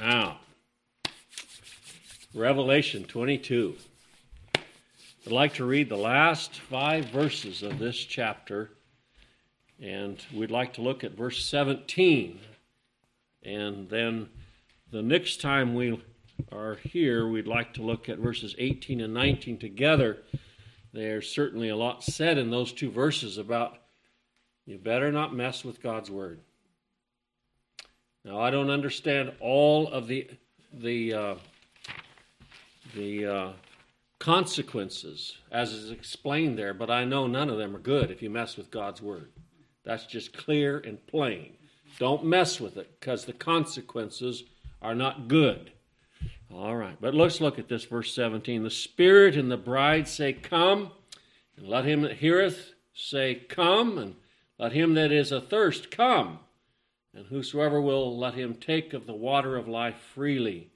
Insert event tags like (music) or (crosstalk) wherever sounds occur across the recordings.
Now, Revelation 22. I'd like to read the last five verses of this chapter, and we'd like to look at verse 17. And then the next time we are here, we'd like to look at verses 18 and 19 together. There's certainly a lot said in those two verses about you better not mess with God's word. Now, I don't understand all of the the uh, the uh, consequences as is explained there, but I know none of them are good if you mess with God's word. That's just clear and plain. Don't mess with it because the consequences are not good. All right, but let's look at this verse 17. The Spirit and the bride say, Come, and let him that heareth say, Come, and let him that is athirst come, and whosoever will, let him take of the water of life freely.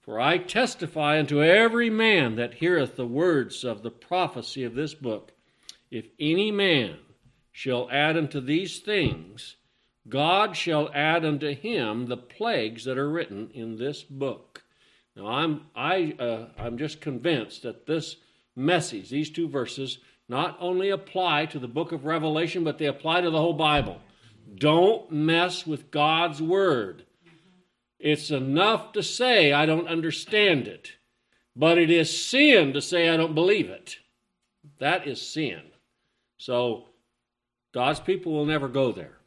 For I testify unto every man that heareth the words of the prophecy of this book, if any man shall add unto these things, God shall add unto him the plagues that are written in this book. Now I'm I uh, I'm just convinced that this message, these two verses, not only apply to the book of Revelation, but they apply to the whole Bible. Don't mess with God's word. It's enough to say, I don't understand it, but it is sin to say, I don't believe it. That is sin. So, God's people will never go there.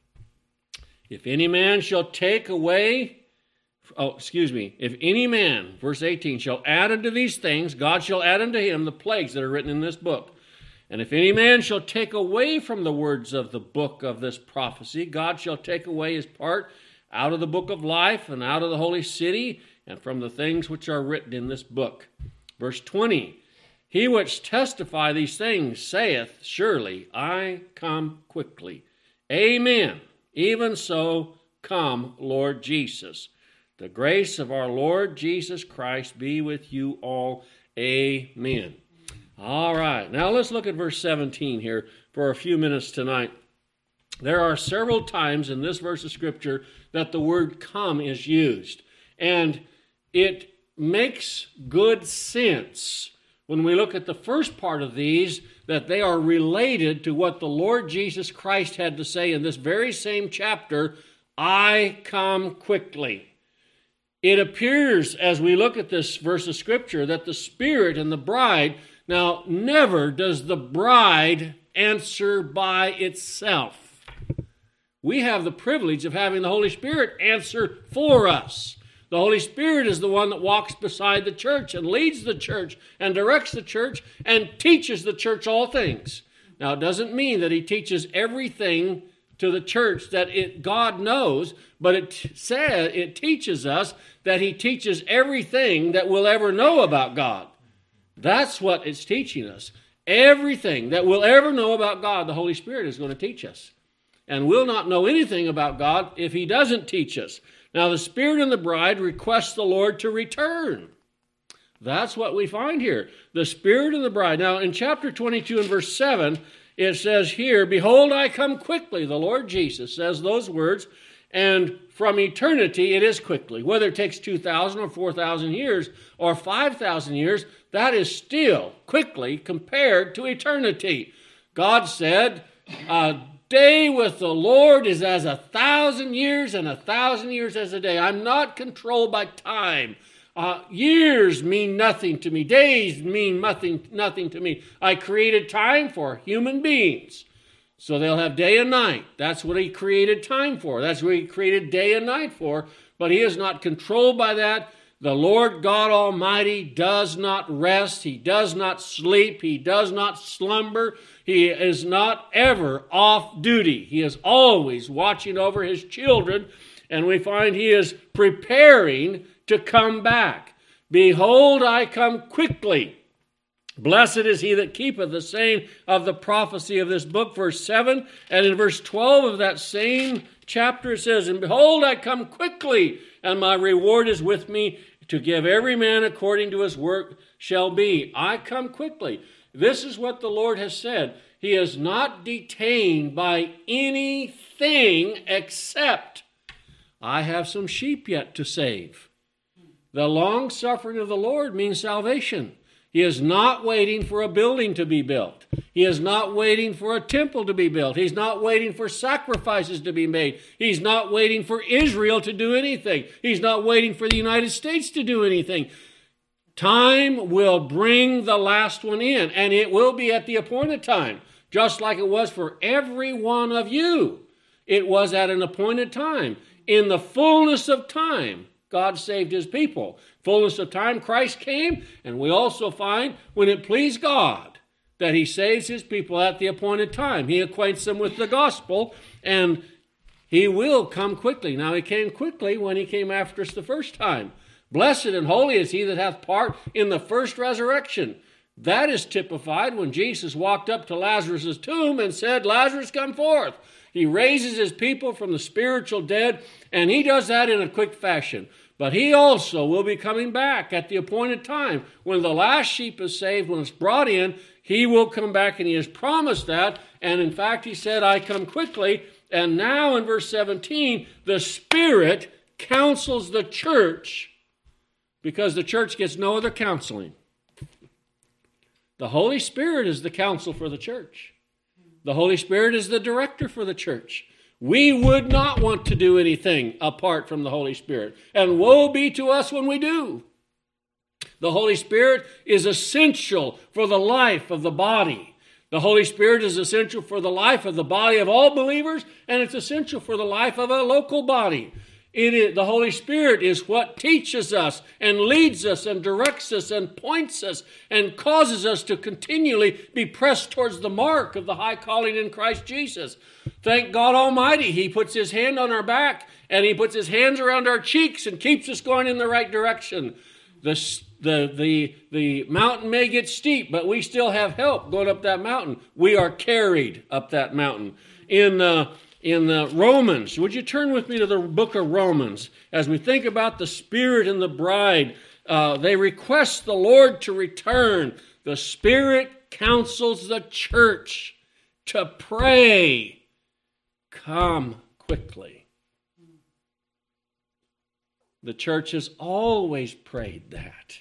If any man shall take away, oh, excuse me, if any man, verse 18, shall add unto these things, God shall add unto him the plagues that are written in this book. And if any man shall take away from the words of the book of this prophecy, God shall take away his part out of the book of life and out of the holy city and from the things which are written in this book. Verse 20 He which testify these things saith, Surely I come quickly. Amen. Even so, come, Lord Jesus. The grace of our Lord Jesus Christ be with you all. Amen. All right, now let's look at verse 17 here for a few minutes tonight. There are several times in this verse of Scripture that the word come is used. And it makes good sense when we look at the first part of these that they are related to what the Lord Jesus Christ had to say in this very same chapter I come quickly. It appears as we look at this verse of Scripture that the Spirit and the bride, now, never does the bride answer by itself. We have the privilege of having the Holy Spirit answer for us. The Holy Spirit is the one that walks beside the church and leads the church and directs the church and teaches the church all things. Now, it doesn't mean that He teaches everything to the church that it, God knows, but it says it teaches us that He teaches everything that we'll ever know about God. That's what it's teaching us. Everything that we'll ever know about God, the Holy Spirit is going to teach us and we will not know anything about God if he doesn't teach us. Now, the Spirit and the bride request the Lord to return. That's what we find here. The Spirit and the bride. Now, in chapter 22 and verse 7, it says here, Behold, I come quickly. The Lord Jesus says those words, and from eternity it is quickly. Whether it takes 2,000 or 4,000 years or 5,000 years, that is still quickly compared to eternity. God said, A day with the Lord is as a thousand years, and a thousand years as a day. I'm not controlled by time. Uh, years mean nothing to me. Days mean nothing, nothing to me. I created time for human beings. So they'll have day and night. That's what he created time for. That's what he created day and night for. But he is not controlled by that. The Lord God Almighty does not rest. He does not sleep. He does not slumber. He is not ever off duty. He is always watching over his children, and we find he is preparing to come back. Behold, I come quickly. Blessed is he that keepeth the saying of the prophecy of this book, verse 7. And in verse 12 of that same chapter it says, And behold, I come quickly, and my reward is with me to give every man according to his work shall be. I come quickly. This is what the Lord has said. He is not detained by anything except I have some sheep yet to save. The long suffering of the Lord means salvation. He is not waiting for a building to be built. He is not waiting for a temple to be built. He's not waiting for sacrifices to be made. He's not waiting for Israel to do anything. He's not waiting for the United States to do anything. Time will bring the last one in, and it will be at the appointed time, just like it was for every one of you. It was at an appointed time. In the fullness of time, God saved his people. Fullness of time, Christ came, and we also find when it pleased God that he saves his people at the appointed time. He acquaints them with the gospel, and he will come quickly. Now, he came quickly when he came after us the first time. Blessed and holy is he that hath part in the first resurrection. That is typified when Jesus walked up to Lazarus' tomb and said, Lazarus, come forth. He raises his people from the spiritual dead, and he does that in a quick fashion. But he also will be coming back at the appointed time. When the last sheep is saved, when it's brought in, he will come back, and he has promised that. And in fact, he said, I come quickly. And now in verse 17, the Spirit counsels the church because the church gets no other counseling. The Holy Spirit is the counsel for the church. The Holy Spirit is the director for the church. We would not want to do anything apart from the Holy Spirit. And woe be to us when we do. The Holy Spirit is essential for the life of the body. The Holy Spirit is essential for the life of the body of all believers, and it's essential for the life of a local body. It is, the Holy Spirit is what teaches us and leads us and directs us and points us and causes us to continually be pressed towards the mark of the high calling in Christ Jesus. Thank God Almighty, He puts His hand on our back and He puts His hands around our cheeks and keeps us going in the right direction. The, the, the, the mountain may get steep, but we still have help going up that mountain. We are carried up that mountain. In uh, in the Romans. Would you turn with me to the book of Romans as we think about the Spirit and the bride? Uh, they request the Lord to return. The Spirit counsels the church to pray. Come quickly. The church has always prayed that.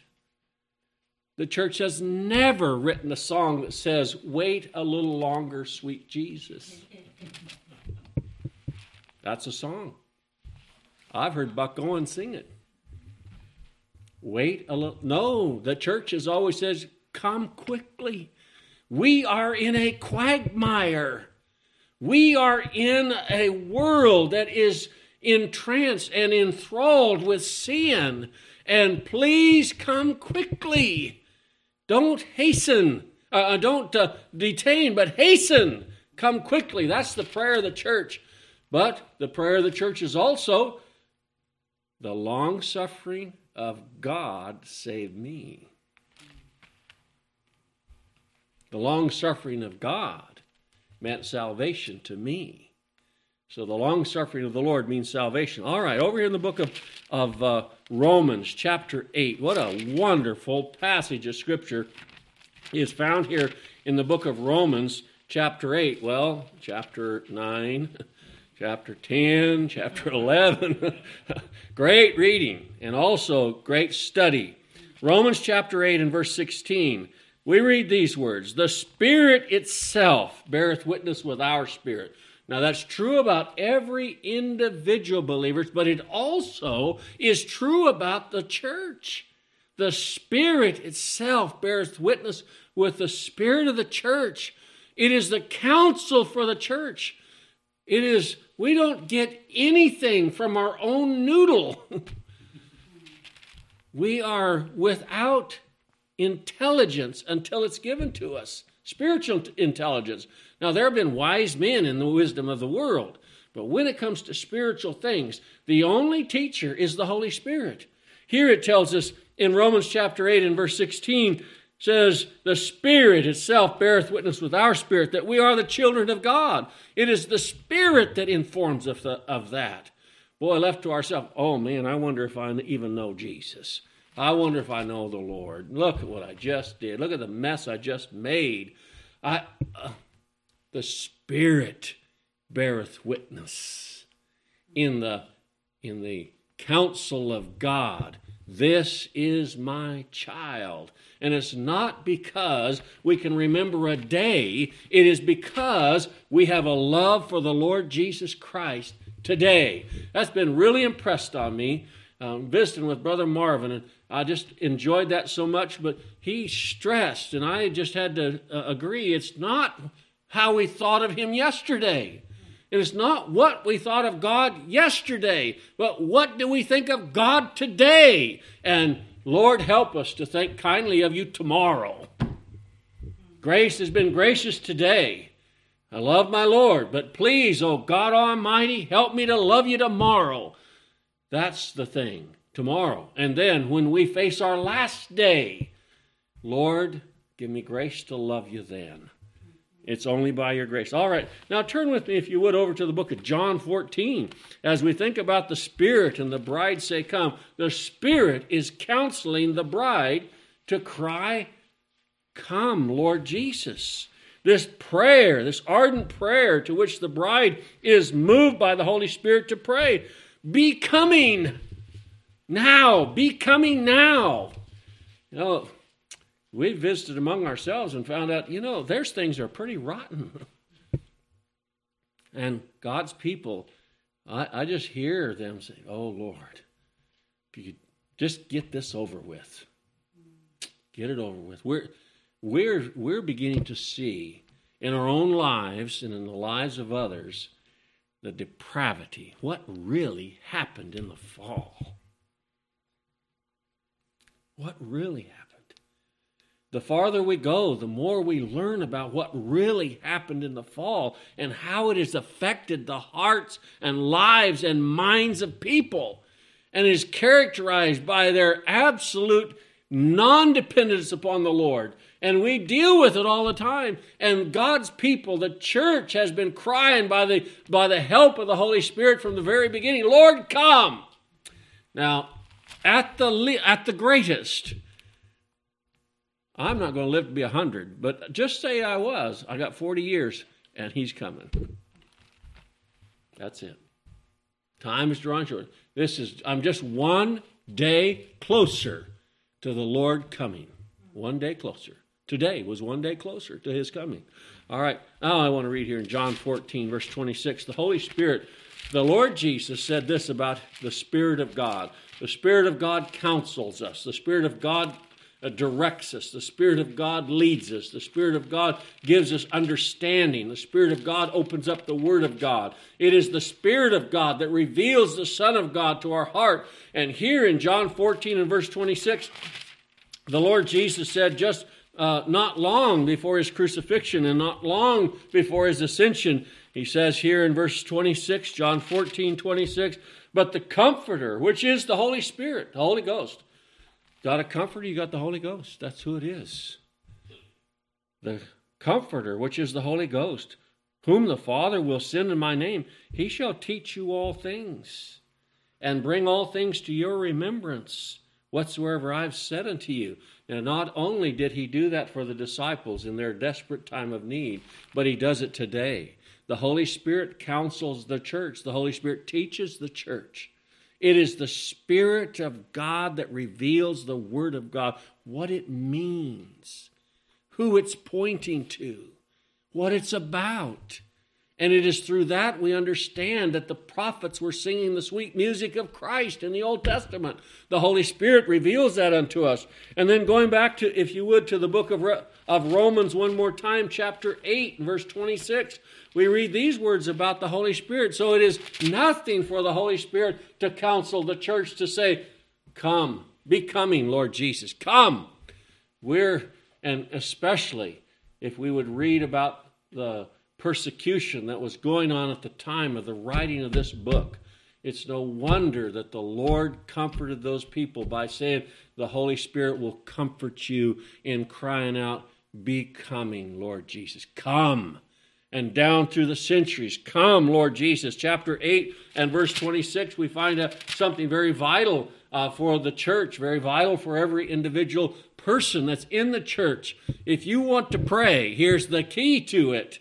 The church has never written a song that says, Wait a little longer, sweet Jesus. That's a song. I've heard Buck Owen sing it. Wait a little. No, the church has always says, come quickly. We are in a quagmire. We are in a world that is entranced and enthralled with sin. And please come quickly. Don't hasten. Uh, uh don't uh, detain, but hasten. Come quickly. That's the prayer of the church. But the prayer of the church is also the long suffering of God save me. The long suffering of God meant salvation to me. So the long suffering of the Lord means salvation. All right, over here in the book of, of uh, Romans, chapter 8. What a wonderful passage of Scripture is found here in the book of Romans, chapter 8. Well, chapter 9 (laughs) chapter 10, (laughs) chapter 11. (laughs) great reading and also great study. Romans chapter 8 and verse 16. We read these words The Spirit itself beareth witness with our spirit. Now, that's true about every individual believer, but it also is true about the church. The Spirit itself bears witness with the Spirit of the church. It is the counsel for the church. It is, we don't get anything from our own noodle. (laughs) we are without intelligence until it's given to us spiritual intelligence. Now, there have been wise men in the wisdom of the world, but when it comes to spiritual things, the only teacher is the Holy Spirit. Here it tells us in Romans chapter 8 and verse 16 says, The Spirit itself beareth witness with our spirit that we are the children of God. It is the Spirit that informs us of that. Boy, left to ourselves, oh man, I wonder if I even know Jesus. I wonder if I know the Lord. Look at what I just did. Look at the mess I just made. I, uh, the Spirit beareth witness in the in the counsel of God This is my child. And it's not because we can remember a day, it is because we have a love for the Lord Jesus Christ today. That's been really impressed on me. Um, visiting with Brother Marvin, and I just enjoyed that so much. But he stressed, and I just had to uh, agree it's not how we thought of him yesterday. It is not what we thought of God yesterday, but what do we think of God today? And Lord, help us to think kindly of you tomorrow. Grace has been gracious today. I love my Lord, but please, oh God Almighty, help me to love you tomorrow. That's the thing, tomorrow. And then when we face our last day, Lord, give me grace to love you then. It's only by your grace. All right, now turn with me, if you would, over to the book of John 14. As we think about the Spirit and the bride say, Come, the Spirit is counseling the bride to cry, Come, Lord Jesus. This prayer, this ardent prayer to which the bride is moved by the Holy Spirit to pray, be coming now, be coming now. You know, we visited among ourselves and found out, you know, there's things are pretty rotten. (laughs) and God's people, I, I, just hear them say, Oh Lord, if you could just get this over with. Get it over with. We're, we're, we're beginning to see in our own lives and in the lives of others the depravity, what really happened in the fall. What really happened? The farther we go, the more we learn about what really happened in the fall and how it has affected the hearts and lives and minds of people and is characterized by their absolute non dependence upon the Lord. And we deal with it all the time. And God's people, the church, has been crying by the, by the help of the Holy Spirit from the very beginning Lord, come. Now, at the, at the greatest, I'm not going to live to be 100, but just say I was. I got 40 years, and he's coming. That's it. Time is drawing short. This is, I'm just one day closer to the Lord coming. One day closer. Today was one day closer to his coming. All right, now I want to read here in John 14, verse 26. The Holy Spirit, the Lord Jesus said this about the Spirit of God. The Spirit of God counsels us. The Spirit of God directs us. The Spirit of God leads us. The Spirit of God gives us understanding. The Spirit of God opens up the Word of God. It is the Spirit of God that reveals the Son of God to our heart. And here in John 14 and verse 26, the Lord Jesus said, just uh, not long before his crucifixion and not long before his ascension, he says here in verse 26, John 14, 26, but the Comforter, which is the Holy Spirit, the Holy Ghost, Got a comforter, you got the Holy Ghost. That's who it is. The Comforter, which is the Holy Ghost, whom the Father will send in my name, he shall teach you all things and bring all things to your remembrance whatsoever I've said unto you. And not only did he do that for the disciples in their desperate time of need, but he does it today. The Holy Spirit counsels the church, the Holy Spirit teaches the church. It is the Spirit of God that reveals the Word of God, what it means, who it's pointing to, what it's about. And it is through that we understand that the prophets were singing the sweet music of Christ in the Old Testament. The Holy Spirit reveals that unto us. And then going back to, if you would, to the book of, of Romans one more time, chapter 8, verse 26 we read these words about the Holy Spirit. So it is nothing for the Holy Spirit to counsel the church to say, Come, be coming, Lord Jesus, come. We're, and especially if we would read about the persecution that was going on at the time of the writing of this book. It's no wonder that the Lord comforted those people by saying, The Holy Spirit will comfort you in crying out, Be coming, Lord Jesus. Come and down through the centuries. Come, Lord Jesus. Chapter 8 and verse 26, we find a, something very vital uh, for the church, very vital for every individual person that's in the church. If you want to pray, here's the key to it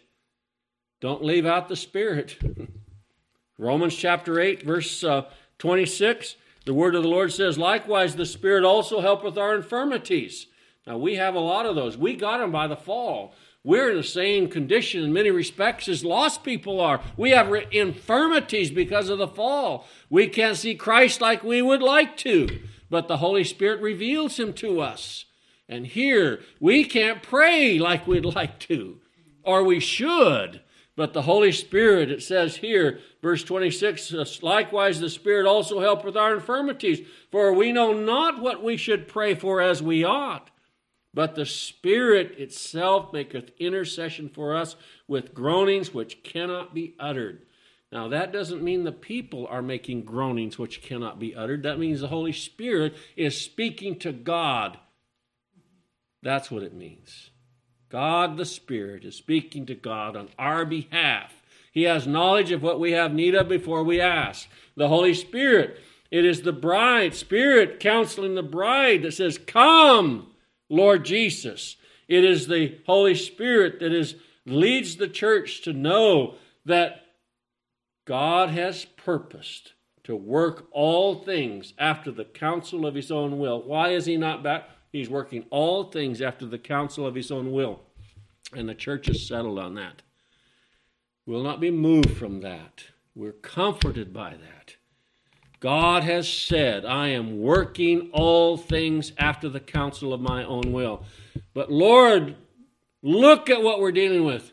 don't leave out the Spirit. (laughs) Romans chapter 8, verse uh, 26. The word of the Lord says, likewise, the Spirit also helpeth our infirmities. Now, we have a lot of those. We got them by the fall. We're in the same condition in many respects as lost people are. We have infirmities because of the fall. We can't see Christ like we would like to, but the Holy Spirit reveals him to us. And here, we can't pray like we'd (laughs) like to, or we should. But the Holy Spirit, it says here, verse 26, uh, likewise the Spirit also helpeth with our infirmities, for we know not what we should pray for as we ought. But the Spirit itself maketh intercession for us with groanings which cannot be uttered. Now, that doesn't mean the people are making groanings which cannot be uttered. That means the Holy Spirit is speaking to God. That's what it means. God the Spirit is speaking to God on our behalf. He has knowledge of what we have need of before we ask. The Holy Spirit, it is the bride, Spirit counseling the bride that says, Come. Lord Jesus. It is the Holy Spirit that is leads the church to know that God has purposed to work all things after the counsel of his own will. Why is he not back? He's working all things after the counsel of his own will. And the church is settled on that. We'll not be moved from that. We're comforted by that. God has said, I am working all things after the counsel of my own will. But Lord, look at what we're dealing with.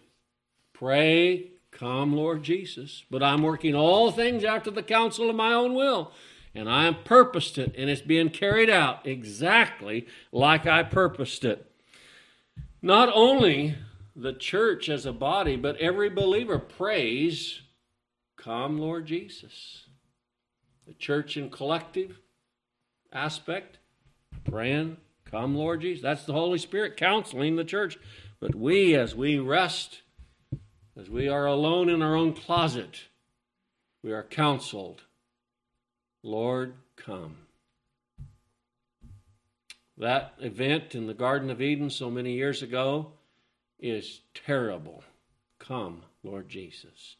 Pray, come, Lord Jesus. But I'm working all things after the counsel of my own will. And I purposed it, and it's being carried out exactly like I purposed it. Not only the church as a body, but every believer prays, Come, Lord Jesus the church in collective aspect, praying, come, Lord Jesus. That's the Holy Spirit counseling the church. But we, as we rest, as we are alone in our own closet, we are counseled. Lord, come. That event in the Garden of Eden so many years ago is terrible. Come, Lord Jesus.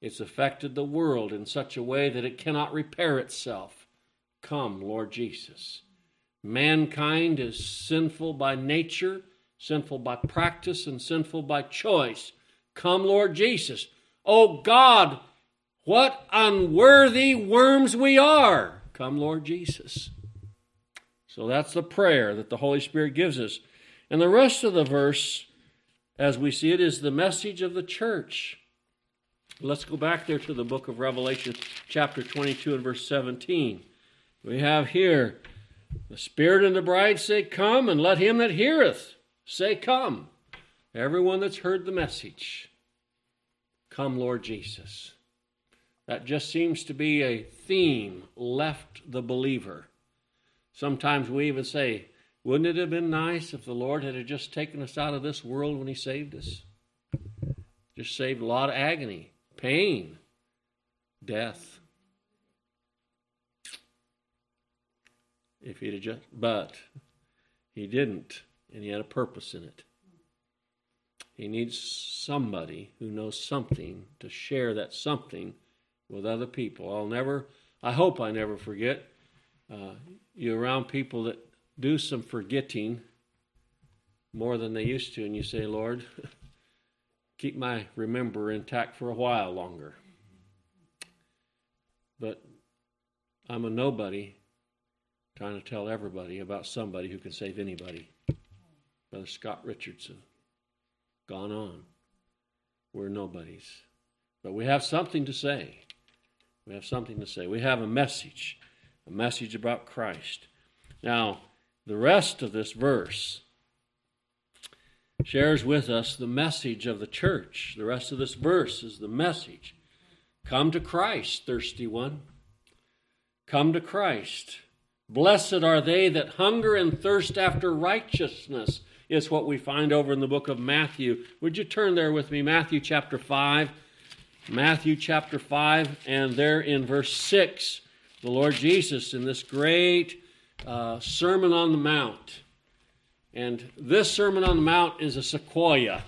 It's affected the world in such a way that it cannot repair itself. Come, Lord Jesus. Mankind is sinful by nature, sinful by practice, and sinful by choice. Come, Lord Jesus. Oh God, what unworthy worms we are. Come, Lord Jesus. So that's the prayer that the Holy Spirit gives us. And the rest of the verse, as we see it, is the message of the church. Let's go back there to the book of Revelation, chapter 22 and verse 17. We have here the Spirit and the bride say, Come, and let him that heareth say, Come. Everyone that's heard the message, Come, Lord Jesus. That just seems to be a theme left the believer. Sometimes we even say, Wouldn't it have been nice if the Lord had just taken us out of this world when He saved us? Just saved a lot of agony pain, death. If he'd just, but he didn't, and he had a purpose in it. He needs somebody who knows something to share that something with other people. I'll never, I hope I never forget. Uh, you're around people that do some forgetting more than they used to, and you say, Lord, (laughs) keep my remember intact for a while longer. But I'm a nobody trying to tell everybody about somebody who can save anybody. Brother Scott Richardson. Gone on. We're nobodies. But we have something to say. We have something to say. We have a message, a message about Christ. Now, the rest of this verse shares with us the message of the church. The rest of this verse is the message. Come to Christ, thirsty one. Come to Christ. Blessed are they that hunger and thirst after righteousness, is what we find over in the book of Matthew. Would you turn there with me? Matthew chapter 5. Matthew chapter 5, and there in verse 6, the Lord Jesus, in this great uh, Sermon on the Mount, and this Sermon on the Mount is a sequoia.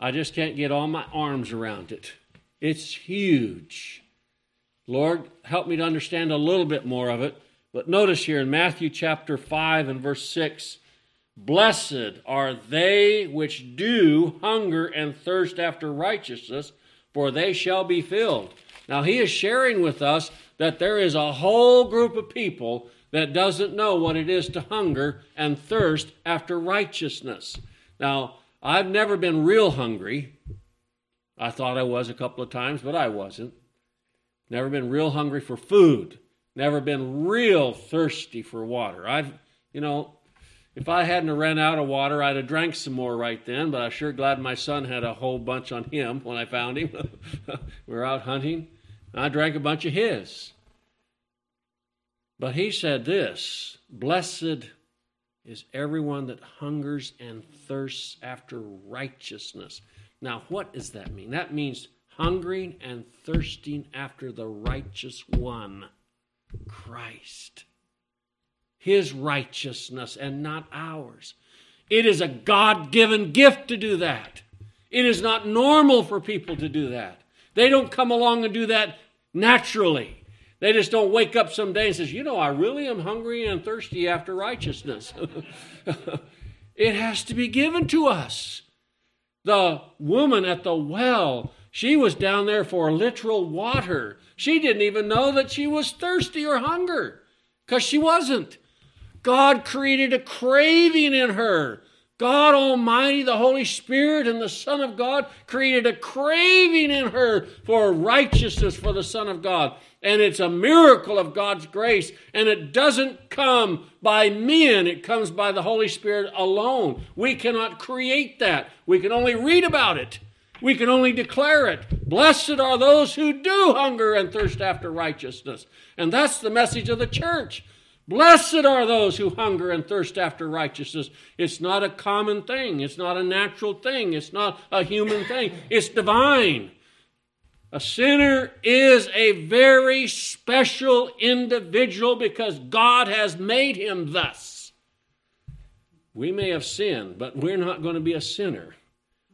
I just can't get all my arms around it. It's huge. Lord, help me to understand a little bit more of it. But notice here in Matthew chapter 5 and verse 6 Blessed are they which do hunger and thirst after righteousness, for they shall be filled. Now, he is sharing with us that there is a whole group of people that doesn't know what it is to hunger and thirst after righteousness. Now, I've never been real hungry. I thought I was a couple of times, but I wasn't. Never been real hungry for food. Never been real thirsty for water. I've, you know, if I hadn't ran out of water, I'd have drank some more right then, but I'm sure glad my son had a whole bunch on him when I found him. we (laughs) were out hunting. I drank a bunch of his. But he said this Blessed is everyone that hungers and thirsts after righteousness. Now, what does that mean? That means hungering and thirsting after the righteous one, Christ. His righteousness and not ours. It is a God given gift to do that. It is not normal for people to do that. They don't come along and do that naturally. They just don't wake up someday and says, "You know, I really am hungry and thirsty after righteousness." (laughs) it has to be given to us. The woman at the well, she was down there for literal water. She didn't even know that she was thirsty or hunger because she wasn't. God created a craving in her. God Almighty, the Holy Spirit, and the Son of God created a craving in her for righteousness for the Son of God. And it's a miracle of God's grace. And it doesn't come by men, it comes by the Holy Spirit alone. We cannot create that. We can only read about it, we can only declare it. Blessed are those who do hunger and thirst after righteousness. And that's the message of the church. Blessed are those who hunger and thirst after righteousness. It's not a common thing. It's not a natural thing. It's not a human thing. It's divine. A sinner is a very special individual because God has made him thus. We may have sinned, but we're not going to be a sinner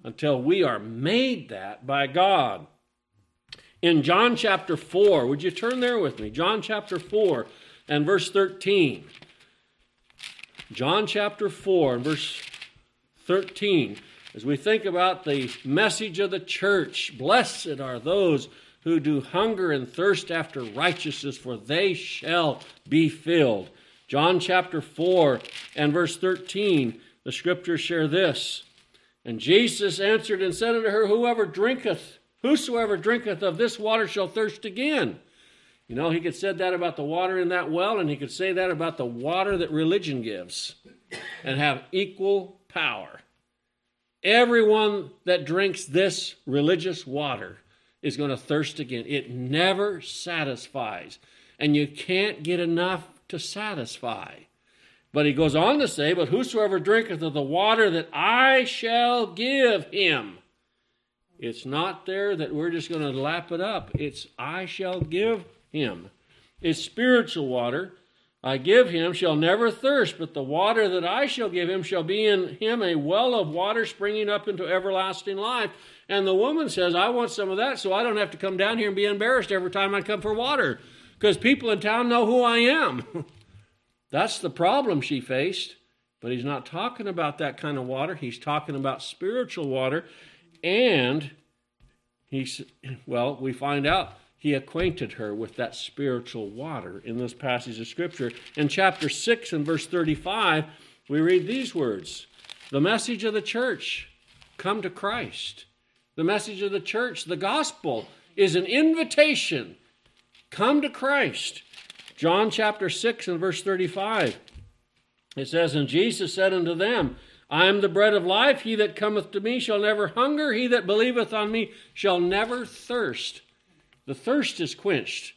until we are made that by God. In John chapter 4, would you turn there with me? John chapter 4 and verse 13. John chapter 4 and verse 13. As we think about the message of the church, blessed are those who do hunger and thirst after righteousness, for they shall be filled. John chapter 4 and verse 13, the scriptures share this. And Jesus answered and said unto her, Whoever drinketh, whosoever drinketh of this water shall thirst again. You know, he could say that about the water in that well, and he could say that about the water that religion gives and have equal power. Everyone that drinks this religious water is going to thirst again. It never satisfies, and you can't get enough to satisfy. But he goes on to say, But whosoever drinketh of the water that I shall give him, it's not there that we're just going to lap it up. It's I shall give him. It's spiritual water I give him shall never thirst, but the water that I shall give him shall be in him a well of water springing up into everlasting life. And the woman says, I want some of that so I don't have to come down here and be embarrassed every time I come for water because people in town know who I am. (laughs) That's the problem she faced. But he's not talking about that kind of water. He's talking about spiritual water. And he's, well, we find out he acquainted her with that spiritual water in this passage of Scripture. In chapter 6 and verse 35, we read these words The message of the church, come to Christ. The message of the church, the gospel, is an invitation. Come to Christ. John chapter 6 and verse 35. It says, And Jesus said unto them, I am the bread of life. He that cometh to me shall never hunger. He that believeth on me shall never thirst. The thirst is quenched,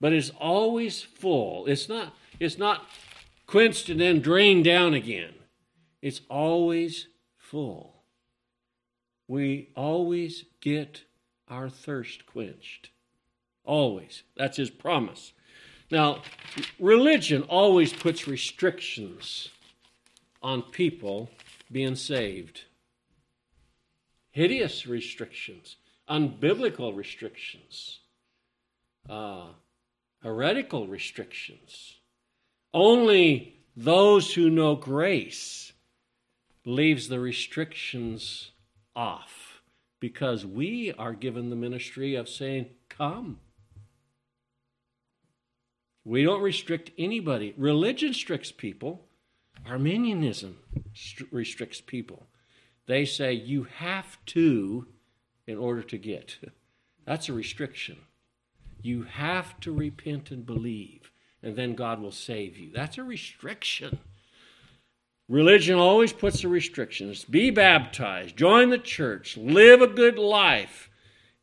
but it's always full. It's not, it's not quenched and then drained down again. It's always full. We always get our thirst quenched. Always. That's his promise. Now, religion always puts restrictions on people being saved. Hideous restrictions unbiblical restrictions. uh, heretical restrictions. Only those who know grace leaves the restrictions off because we are given the ministry of saying, Come. We don't restrict anybody. Religion restricts people. Arminianism restricts people. They say you have to in order to get. That's a restriction. You have to repent and believe, and then God will save you. That's a restriction. Religion always puts the restrictions. Be baptized, join the church, live a good life,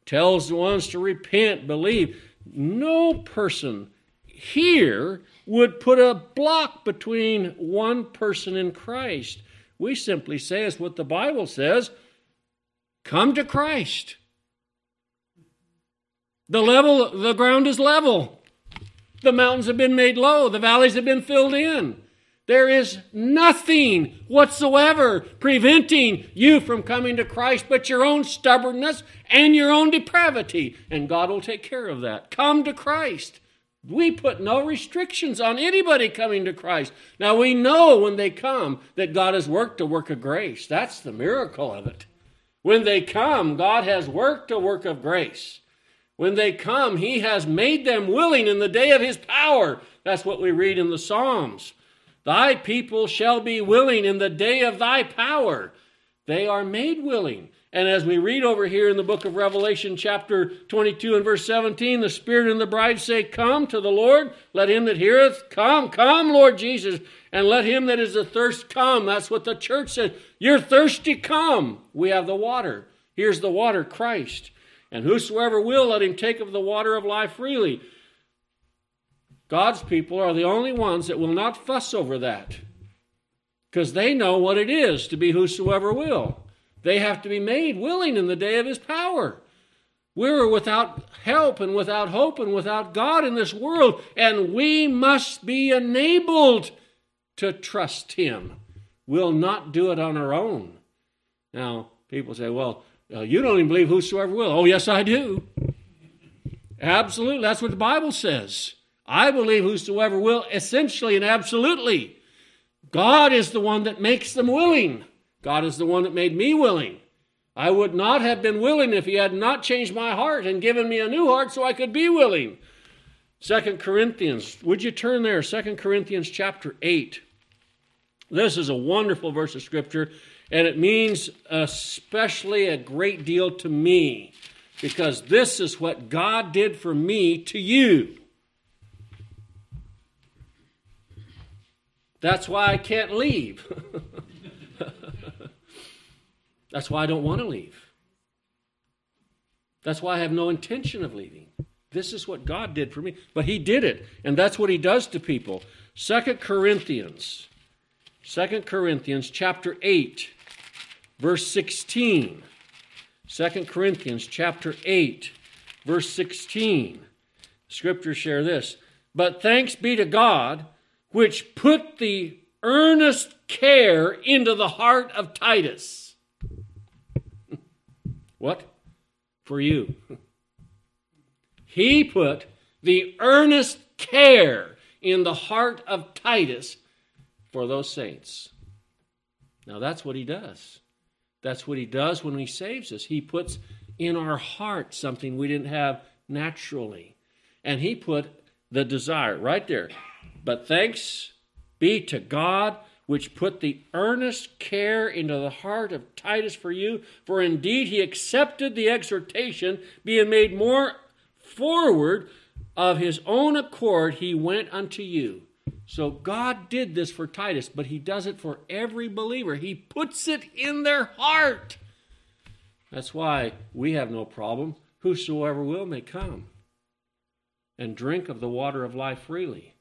tells the ones to repent, believe. No person here would put a block between one person and Christ. We simply say, as what the Bible says, come to Christ. The level, the ground is level. The mountains have been made low. The valleys have been filled in. There is nothing whatsoever preventing you from coming to Christ but your own stubbornness and your own depravity. And God will take care of that. Come to Christ. We put no restrictions on anybody coming to Christ. Now we know when they come that God has worked a work of grace. That's the miracle of it. When they come, God has worked a work of grace. When they come, He has made them willing in the day of His power. That's what we read in the Psalms. Thy people shall be willing in the day of thy power. They are made willing. And as we read over here in the book of Revelation, chapter 22 and verse 17, the Spirit and the bride say, Come to the Lord. Let him that heareth come. Come, Lord Jesus. And let him that is athirst come. That's what the church said. You're thirsty, come. We have the water. Here's the water, Christ. And whosoever will, let him take of the water of life freely. God's people are the only ones that will not fuss over that because they know what it is to be whosoever will. They have to be made willing in the day of his power. We're without help and without hope and without God in this world, and we must be enabled to trust him. We'll not do it on our own. Now, people say, well, uh, you don't even believe whosoever will. Oh, yes, I do. Absolutely. That's what the Bible says. I believe whosoever will, essentially and absolutely. God is the one that makes them willing. God is the one that made me willing. I would not have been willing if He had not changed my heart and given me a new heart so I could be willing. Second Corinthians, would you turn there? Second Corinthians chapter 8. This is a wonderful verse of Scripture, and it means especially a great deal to me because this is what God did for me to you. That's why I can't leave. (laughs) That's why I don't want to leave. That's why I have no intention of leaving. This is what God did for me. But He did it, and that's what He does to people. Second Corinthians, Second Corinthians chapter 8, verse 16. 2 Corinthians chapter 8, verse 16. Scriptures share this. But thanks be to God which put the earnest care into the heart of Titus. (laughs) what? For you. He put the earnest care in the heart of Titus for those saints. Now that's what he does. That's what he does when he saves us. He puts in our heart something we didn't have naturally. And he put the desire right there. But thanks be to God, which put the earnest care into the heart of Titus for you. For indeed he accepted the exhortation, being made more forward of his own accord, he went unto you. So God did this for Titus, but he does it for every believer. He puts it in their heart. That's why we have no problem. Whosoever will may come and drink of the water of life freely.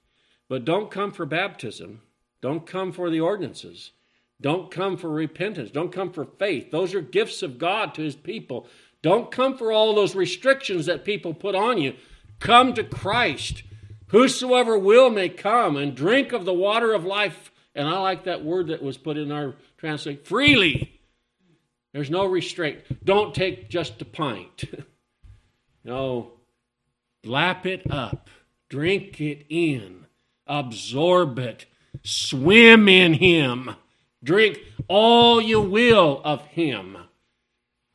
But don't come for baptism. Don't come for the ordinances. Don't come for repentance. Don't come for faith. Those are gifts of God to his people. Don't come for all those restrictions that people put on you. Come to Christ. Whosoever will may come and drink of the water of life. And I like that word that was put in our translation freely. There's no restraint. Don't take just a pint. (laughs) no, Lap it up, drink it in, absorb it, swim in Him, drink all you will of Him.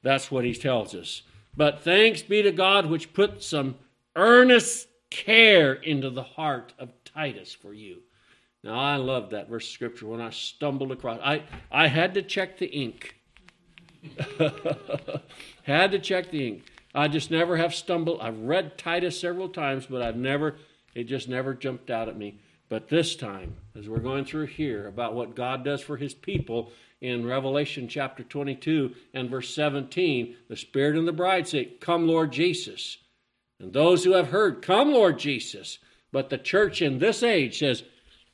That's what He tells us. But thanks be to God, which put some earnest care into the heart of Titus for you. Now, I love that verse of scripture when I stumbled across I, I had to check the ink. (laughs) had to check the ink. I just never have stumbled. I've read Titus several times, but I've never, it just never jumped out at me. But this time, as we're going through here about what God does for his people in Revelation chapter 22 and verse 17, the Spirit and the bride say, Come, Lord Jesus. And those who have heard, Come, Lord Jesus. But the church in this age says,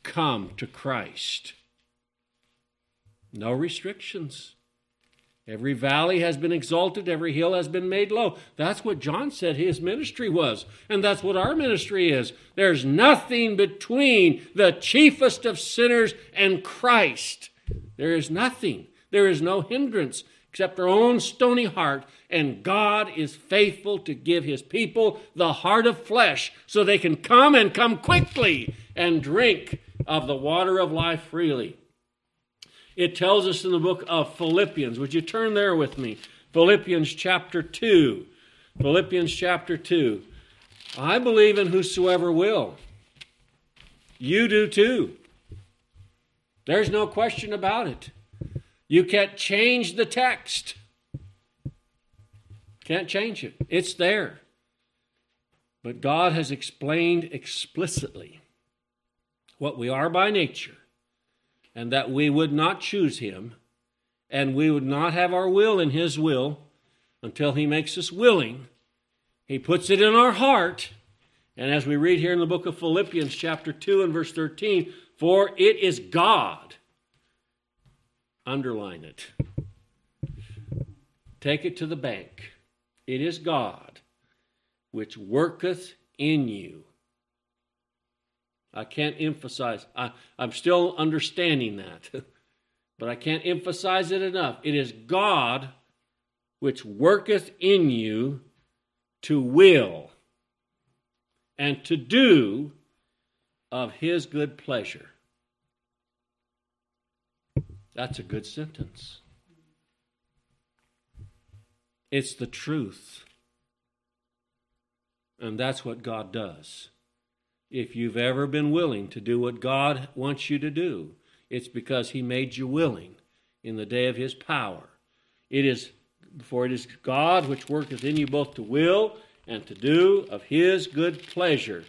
Come to Christ. No restrictions. Every valley has been exalted, every hill has been made low. That's what John said his ministry was, and that's what our ministry is. There's nothing between the chiefest of sinners and Christ. There is nothing. There is no hindrance except our own stony heart, and God is faithful to give his people the heart of flesh so they can come and come quickly and drink of the water of life freely. It tells us in the book of Philippians. Would you turn there with me? Philippians chapter 2. Philippians chapter 2. I believe in whosoever will. You do too. There's no question about it. You can't change the text. Can't change it. It's there. But God has explained explicitly what we are by nature and that we would not choose him, and we would not have our will in his will until he makes us willing. He puts it in our heart. And as we read here in the book of Philippians, chapter 2 and verse 13, for it is God. Underline it. Take it to the bank. It is God which worketh in you I can't emphasize, I, I'm still understanding that, (laughs) but I can't emphasize it enough. It is God which worketh in you to will and to do of his good pleasure. That's a good sentence. It's the truth. And that's what God does if you've ever been willing to do what God wants you to do, it's because He made you willing in the day of His power. It is, for it is God which worketh in you both to will and to do of His good pleasure.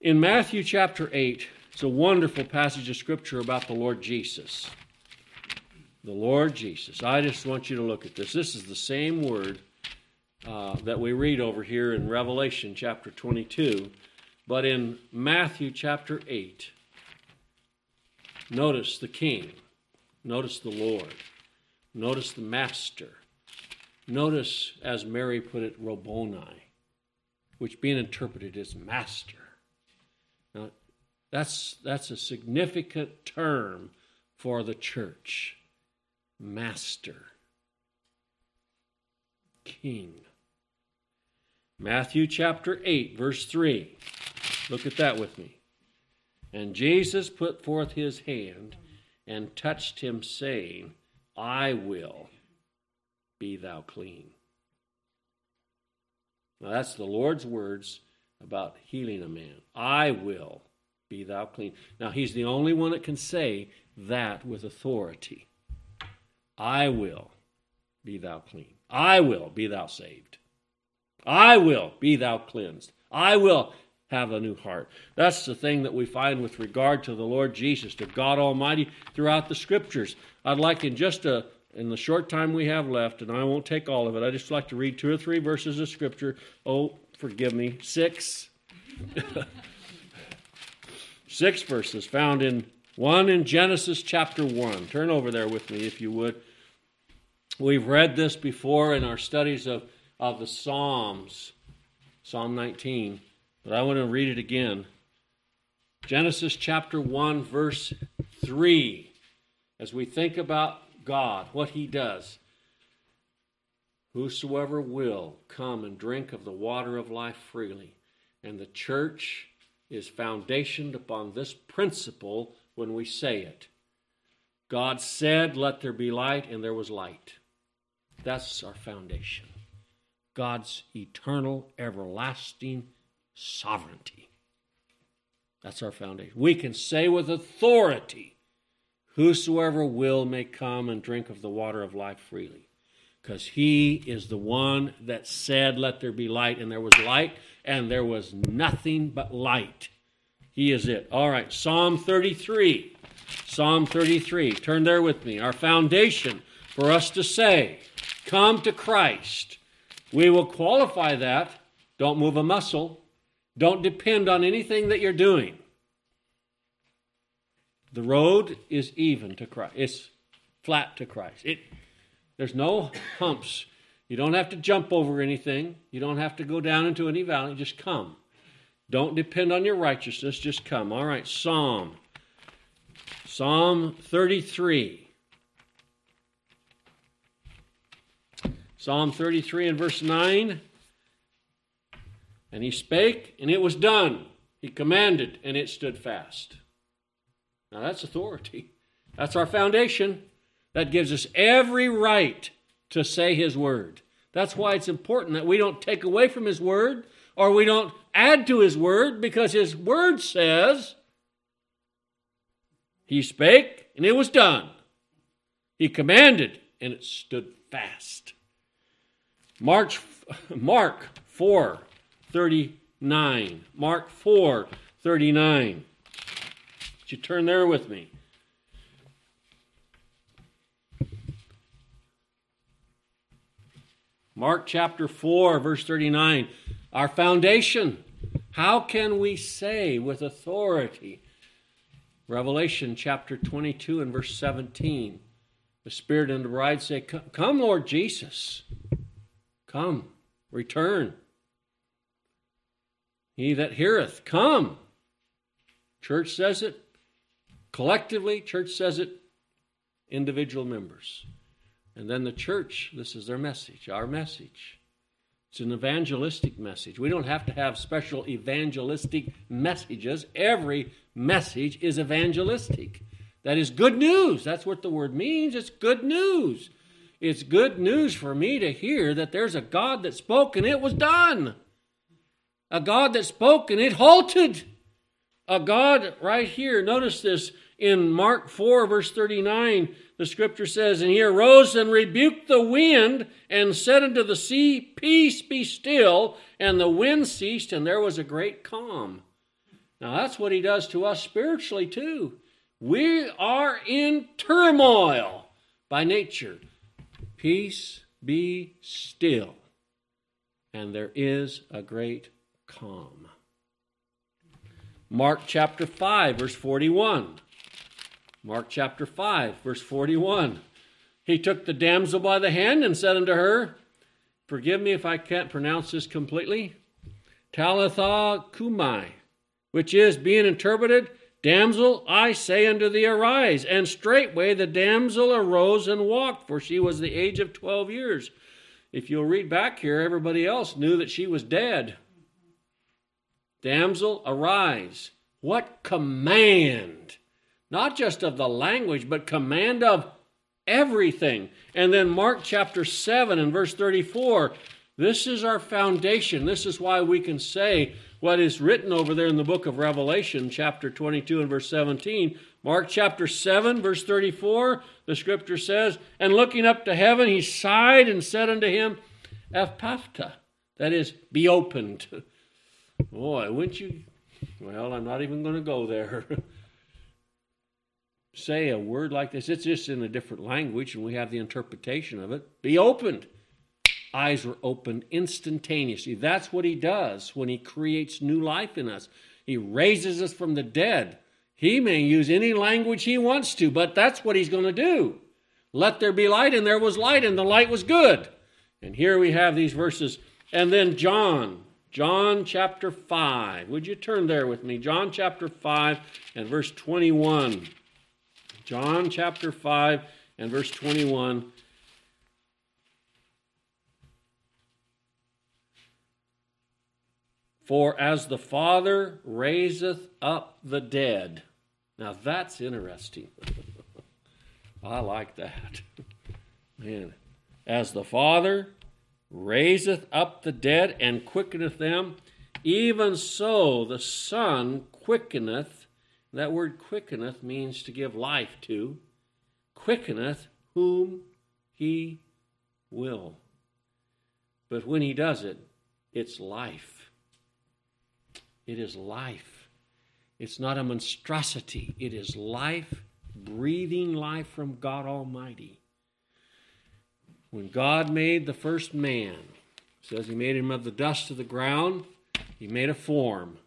In Matthew chapter 8, it's a wonderful passage of Scripture about the Lord Jesus. The Lord Jesus. I just want you to look at this. This is the same word uh, that we read over here in Revelation chapter 22 but in Matthew chapter 8, notice the king, notice the Lord, notice the master, notice, as Mary put it, Rabboni, which being interpreted is master. That's, that's a significant term for the church. Master, King. Matthew chapter 8, verse 3. Look at that with me. And Jesus put forth his hand and touched him, saying, I will be thou clean. Now that's the Lord's words about healing a man. I will be thou clean. Now he's the only one that can say that with authority. I will be thou clean. I will be thou saved. I will be thou cleansed. I will have a new heart. That's the thing that we find with regard to the Lord Jesus, to God Almighty throughout the scriptures. I'd like in just a in the short time we have left, and I won't take all of it, I just like to read two or three verses of scripture. Oh, forgive me, six. (laughs) six verses found in one in Genesis chapter 1. Turn over there with me if you would. We've read this before in our studies of, of the Psalms, Psalm 19. But I want to read it again. Genesis chapter 1, verse 3. As we think about God, what He does. Whosoever will come and drink of the water of life freely. And the church is foundationed upon this principle when we say it. God said, Let there be light, and there was light. That's our foundation. God's eternal, everlasting sovereignty. That's our foundation. We can say with authority, Whosoever will may come and drink of the water of life freely. Because he is the one that said, Let there be light, and there was light, and there was nothing but light. He is it. All right, Psalm 33. Psalm 33. Turn there with me. Our foundation for us to say, Come to Christ. We will qualify that. Don't move a muscle. Don't depend on anything that you're doing. The road is even to Christ. It's flat to Christ. It, there's no humps. You don't have to jump over anything. You don't have to go down into any valley. Just come. Don't depend on your righteousness. Just come. All right, Psalm. Psalm 33. Psalm 33 and verse 9. And he spake, and it was done. He commanded, and it stood fast. Now that's authority. That's our foundation. That gives us every right to say his word. That's why it's important that we don't take away from his word or we don't add to his word because his word says, He spake and it was done. He commanded and it stood fast. March, (laughs) Mark 4 39. Mark 4 39. Would you turn there with me? Mark chapter 4, verse 39. Our foundation. How can we say with authority? Revelation chapter 22 and verse 17. The Spirit and the bride say, Come, Lord Jesus. Come, return. He that heareth, come. Church says it, Collectively, church says it, individual members. And then the church, this is their message, our message. It's an evangelistic message. We don't have to have special evangelistic messages. Every message is evangelistic. That is good news. That's what the word means. It's good news. It's good news for me to hear that there's a God that spoke and it was done. A God that spoke and it halted. A God right here, notice this, in Mark 4, verse 39, the scripture says, And he arose and rebuked the wind and said unto the sea, Peace, be still. And the wind ceased, and there was a great calm. Now, that's what he does to us spiritually, too. We are in turmoil by nature. Peace, be still. And there is a great calm. Mark chapter 5, verse 41. Mark chapter 5, verse 41. He took the damsel by the hand and said unto her, Forgive me if I can't pronounce this completely. Talitha cumi, which is being interpreted, Damsel, I say unto thee, arise. And straightway the damsel arose and walked, for she was the age of twelve years. If you'll read back here, everybody else knew that she was dead. Damsel, arise. What command! Not just of the language, but command of everything. And then Mark chapter 7 and verse 34 this is our foundation. This is why we can say what is written over there in the book of Revelation, chapter 22 and verse 17. Mark chapter 7, verse 34, the scripture says, And looking up to heaven, he sighed and said unto him, Ephphatha, that is, be opened. (laughs) Boy, wouldn't you? Well, I'm not even going to go there. (laughs) say a word like this. It's just in a different language, and we have the interpretation of it. Be opened. Eyes were opened instantaneously. That's what he does when he creates new life in us. He raises us from the dead. He may use any language he wants to, but that's what he's going to do. Let there be light, and there was light, and the light was good. And here we have these verses. And then John, John chapter 5. Would you turn there with me? John chapter 5 and verse 21. John chapter 5 and verse 21. For as the Father raiseth up the dead. Now that's interesting. (laughs) I like that. (laughs) Man. As the Father raiseth up the dead and quickeneth them, even so the Son quickeneth that word quickeneth means to give life to. Quickeneth whom he will. But when he does it, it's life. It is life. It's not a monstrosity. It is life, breathing life from God Almighty. When God made the first man, says he made him of the dust of the ground, he made a form.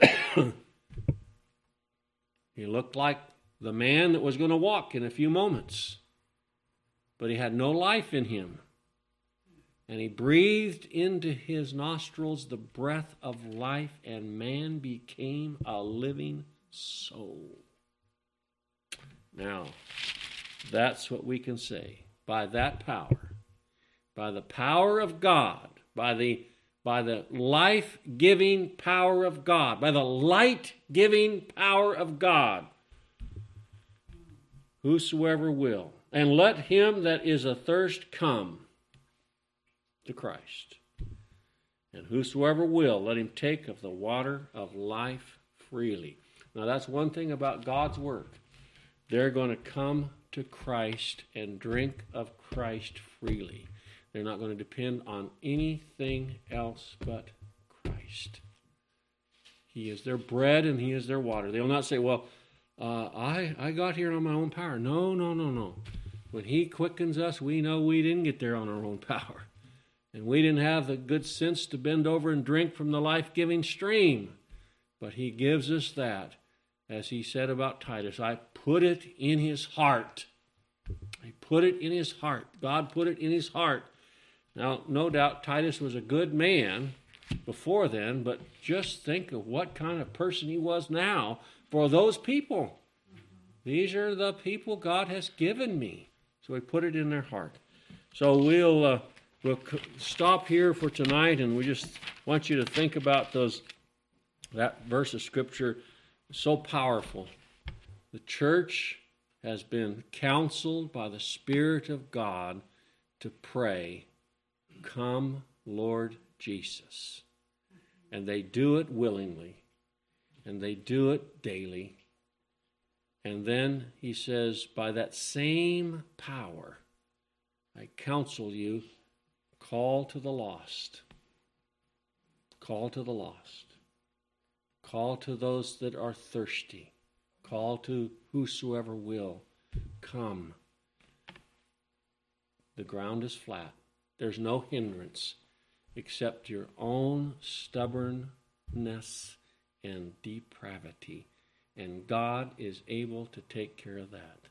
(coughs) he looked like the man that was going to walk in a few moments, but he had no life in him. And he breathed into his nostrils the breath of life, and man became a living soul. Now, that's what we can say. By that power, by the power of God, by the by the life giving power of God, by the light giving power of God, whosoever will, and let him that is athirst come to Christ. And whosoever will, let him take of the water of life freely. Now, that's one thing about God's work. They're going to come to Christ and drink of Christ freely. They're not going to depend on anything else but Christ. He is their bread and He is their water. They will not say, Well, uh, I, I got here on my own power. No, no, no, no. When He quickens us, we know we didn't get there on our own power. And we didn't have the good sense to bend over and drink from the life giving stream. But He gives us that. As He said about Titus, I put it in His heart. I put it in His heart. God put it in His heart. Now, no doubt Titus was a good man before then, but just think of what kind of person he was now for those people. These are the people God has given me. So he put it in their heart. So we'll. Uh, we'll stop here for tonight, and we just want you to think about those that verse of scripture. So powerful. The church has been counseled by the Spirit of God to pray, Come, Lord Jesus. And they do it willingly, and they do it daily. And then he says, By that same power, I counsel you Call to the lost. Call to the lost. Call to those that are thirsty. Call to whosoever will. Come. The ground is flat. There's no hindrance except your own stubbornness and depravity. And God is able to take care of that.